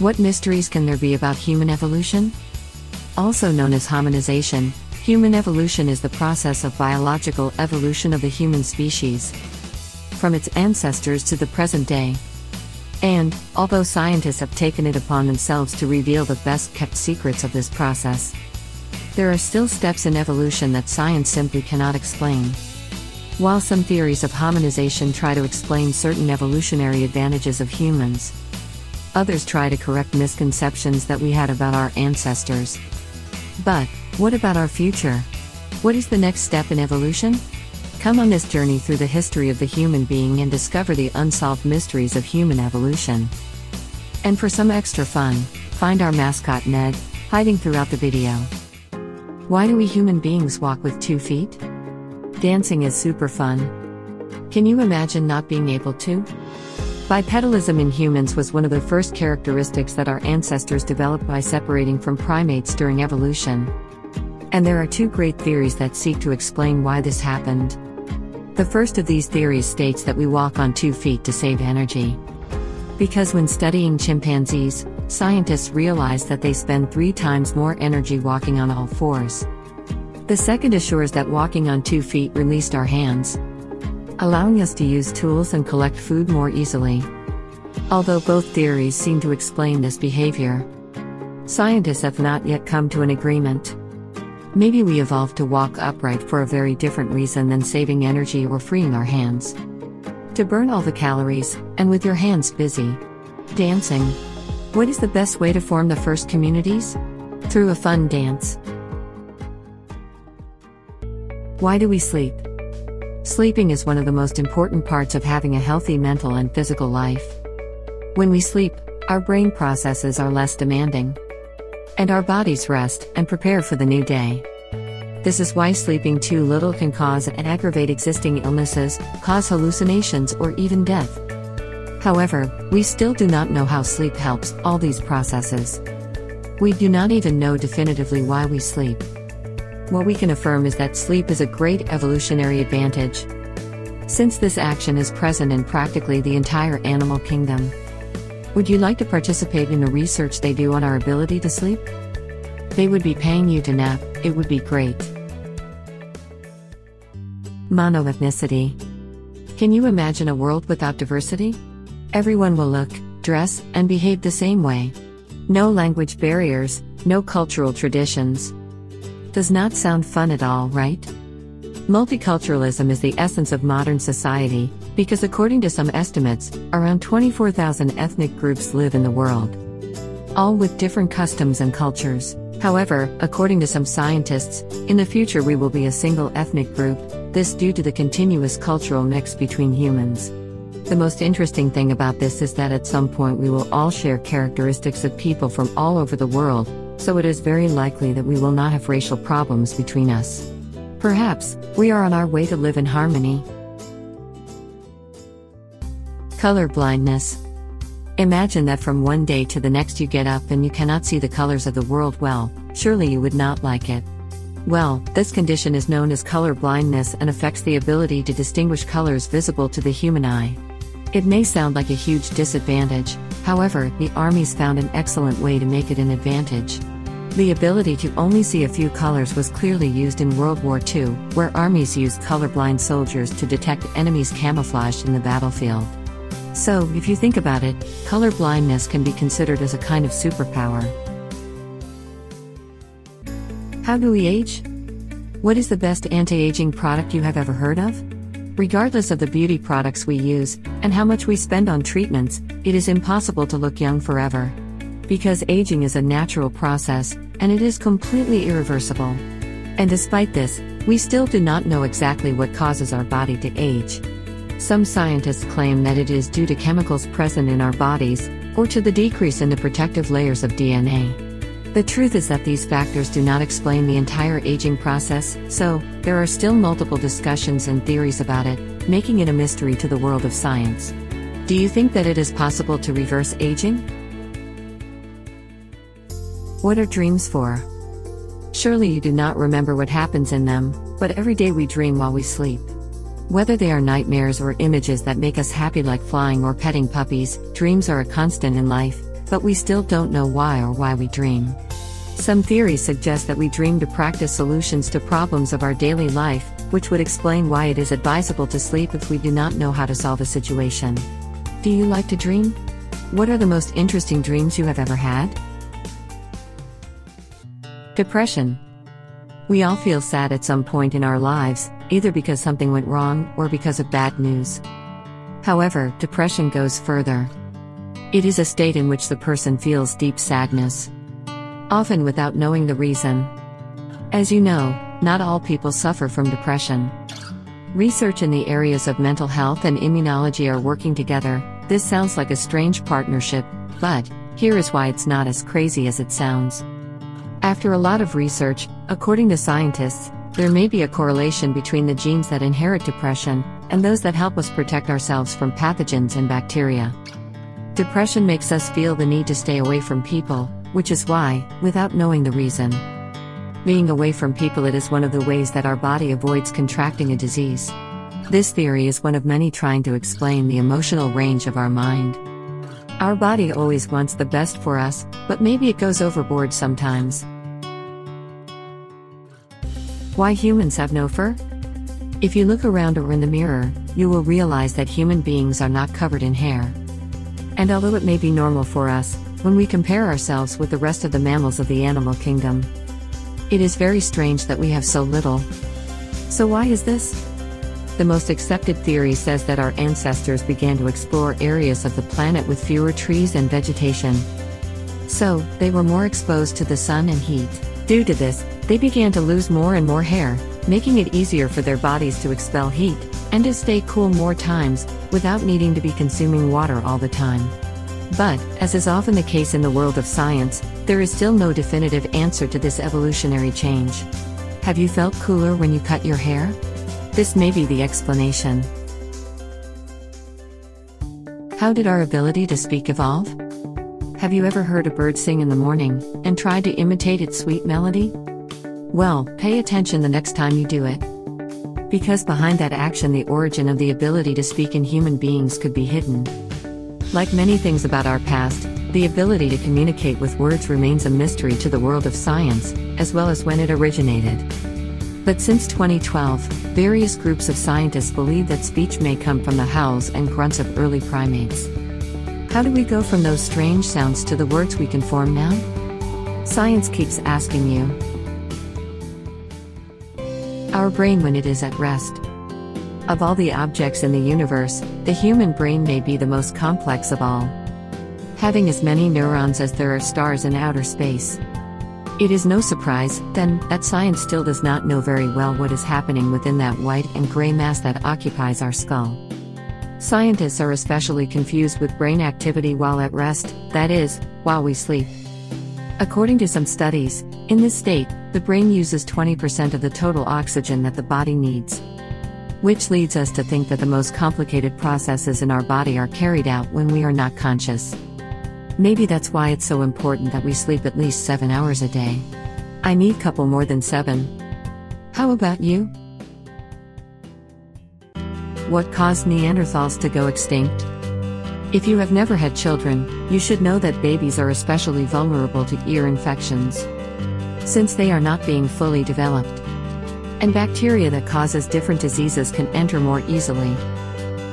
What mysteries can there be about human evolution? Also known as hominization, human evolution is the process of biological evolution of the human species, from its ancestors to the present day. And, although scientists have taken it upon themselves to reveal the best kept secrets of this process, there are still steps in evolution that science simply cannot explain. While some theories of hominization try to explain certain evolutionary advantages of humans, others try to correct misconceptions that we had about our ancestors. But, what about our future? What is the next step in evolution? Come on this journey through the history of the human being and discover the unsolved mysteries of human evolution. And for some extra fun, find our mascot Ned, hiding throughout the video. Why do we human beings walk with two feet? Dancing is super fun. Can you imagine not being able to? Bipedalism in humans was one of the first characteristics that our ancestors developed by separating from primates during evolution. And there are two great theories that seek to explain why this happened. The first of these theories states that we walk on two feet to save energy. Because when studying chimpanzees, scientists realized that they spend three times more energy walking on all fours. The second assures that walking on two feet released our hands, allowing us to use tools and collect food more easily. Although both theories seem to explain this behavior, scientists have not yet come to an agreement. Maybe we evolved to walk upright for a very different reason than saving energy or freeing our hands to burn all the calories, and with your hands busy. Dancing. What is the best way to form the first communities? Through a fun dance. Why do we sleep? Sleeping is one of the most important parts of having a healthy mental and physical life. When we sleep, our brain processes are less demanding. And our bodies rest and prepare for the new day. This is why sleeping too little can cause and aggravate existing illnesses, cause hallucinations, or even death. However, we still do not know how sleep helps all these processes. We do not even know definitively why we sleep. What we can affirm is that sleep is a great evolutionary advantage. Since this action is present in practically the entire animal kingdom. Would you like to participate in the research they do on our ability to sleep? They would be paying you to nap, it would be great. Monoethnicity. Can you imagine a world without diversity? Everyone will look, dress, and behave the same way. No language barriers, no cultural traditions. Does not sound fun at all, right? Multiculturalism is the essence of modern society, because according to some estimates, around 24,000 ethnic groups live in the world. All with different customs and cultures. However, according to some scientists, in the future we will be a single ethnic group, this due to the continuous cultural mix between humans. The most interesting thing about this is that at some point we will all share characteristics of people from all over the world, so it is very likely that we will not have racial problems between us. Perhaps, we are on our way to live in harmony. Color blindness. Imagine that from one day to the next you get up and you cannot see the colors of the world well, surely you would not like it. Well, this condition is known as color blindness and affects the ability to distinguish colors visible to the human eye. It may sound like a huge disadvantage, however, the armies found an excellent way to make it an advantage. The ability to only see a few colors was clearly used in World War II, where armies used colorblind soldiers to detect enemies camouflaged in the battlefield. So, if you think about it, color blindness can be considered as a kind of superpower. How do we age? What is the best anti aging product you have ever heard of? Regardless of the beauty products we use, and how much we spend on treatments, it is impossible to look young forever. Because aging is a natural process, and it is completely irreversible. And despite this, we still do not know exactly what causes our body to age. Some scientists claim that it is due to chemicals present in our bodies, or to the decrease in the protective layers of DNA. The truth is that these factors do not explain the entire aging process, so, there are still multiple discussions and theories about it, making it a mystery to the world of science. Do you think that it is possible to reverse aging? What are dreams for? Surely you do not remember what happens in them, but every day we dream while we sleep. Whether they are nightmares or images that make us happy like flying or petting puppies, dreams are a constant in life, but we still don't know why or why we dream. Some theories suggest that we dream to practice solutions to problems of our daily life, which would explain why it is advisable to sleep if we do not know how to solve a situation. Do you like to dream? What are the most interesting dreams you have ever had? Depression. We all feel sad at some point in our lives, either because something went wrong or because of bad news. However, depression goes further. It is a state in which the person feels deep sadness often without knowing the reason. As you know, not all people suffer from depression. Research in the areas of mental health and immunology are working together. This sounds like a strange partnership, but here is why it's not as crazy as it sounds. After a lot of research, according to scientists, there may be a correlation between the genes that inherit depression and those that help us protect ourselves from pathogens and bacteria. Depression makes us feel the need to stay away from people, which is why, without knowing the reason, being away from people it is one of the ways that our body avoids contracting a disease. This theory is one of many trying to explain the emotional range of our mind. Our body always wants the best for us, but maybe it goes overboard sometimes. Why humans have no fur? If you look around or in the mirror, you will realize that human beings are not covered in hair. And although it may be normal for us, when we compare ourselves with the rest of the mammals of the animal kingdom. It is very strange that we have so little. So, why is this? The most accepted theory says that our ancestors began to explore areas of the planet with fewer trees and vegetation. So, they were more exposed to the sun and heat. Due to this, they began to lose more and more hair, making it easier for their bodies to expel heat and to stay cool more times without needing to be consuming water all the time. But, as is often the case in the world of science, there is still no definitive answer to this evolutionary change. Have you felt cooler when you cut your hair? This may be the explanation. How did our ability to speak evolve? Have you ever heard a bird sing in the morning and tried to imitate its sweet melody? Well, pay attention the next time you do it. Because behind that action, the origin of the ability to speak in human beings could be hidden. Like many things about our past, the ability to communicate with words remains a mystery to the world of science, as well as when it originated. But since 2012, various groups of scientists believe that speech may come from the howls and grunts of early primates. How do we go from those strange sounds to the words we can form now? Science keeps asking you. Our brain when it is at rest. Of all the objects in the universe, the human brain may be the most complex of all. Having as many neurons as there are stars in outer space. It is no surprise, then, that science still does not know very well what is happening within that white and gray mass that occupies our skull. Scientists are especially confused with brain activity while at rest, that is, while we sleep. According to some studies, in this state, the brain uses 20% of the total oxygen that the body needs. Which leads us to think that the most complicated processes in our body are carried out when we are not conscious. Maybe that's why it's so important that we sleep at least 7 hours a day. I need couple more than 7. How about you? What caused Neanderthals to go extinct? If you have never had children, you should know that babies are especially vulnerable to ear infections. Since they are not being fully developed, and bacteria that causes different diseases can enter more easily.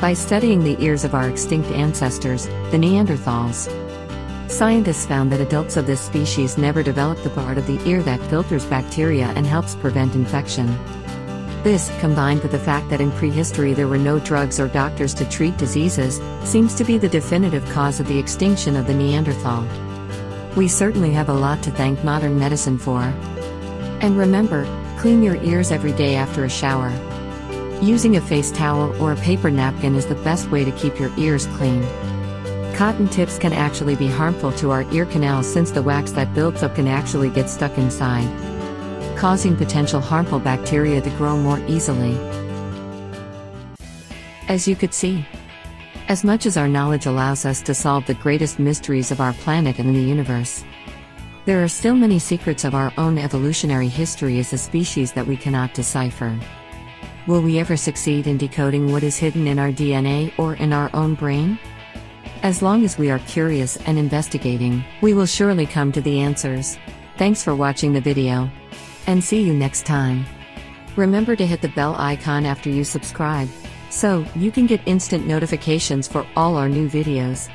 By studying the ears of our extinct ancestors, the Neanderthals, scientists found that adults of this species never developed the part of the ear that filters bacteria and helps prevent infection. This, combined with the fact that in prehistory there were no drugs or doctors to treat diseases, seems to be the definitive cause of the extinction of the Neanderthal. We certainly have a lot to thank modern medicine for. And remember, Clean your ears every day after a shower. Using a face towel or a paper napkin is the best way to keep your ears clean. Cotton tips can actually be harmful to our ear canals since the wax that builds up can actually get stuck inside, causing potential harmful bacteria to grow more easily. As you could see, as much as our knowledge allows us to solve the greatest mysteries of our planet and the universe, there are still many secrets of our own evolutionary history as a species that we cannot decipher. Will we ever succeed in decoding what is hidden in our DNA or in our own brain? As long as we are curious and investigating, we will surely come to the answers. Thanks for watching the video. And see you next time. Remember to hit the bell icon after you subscribe, so you can get instant notifications for all our new videos.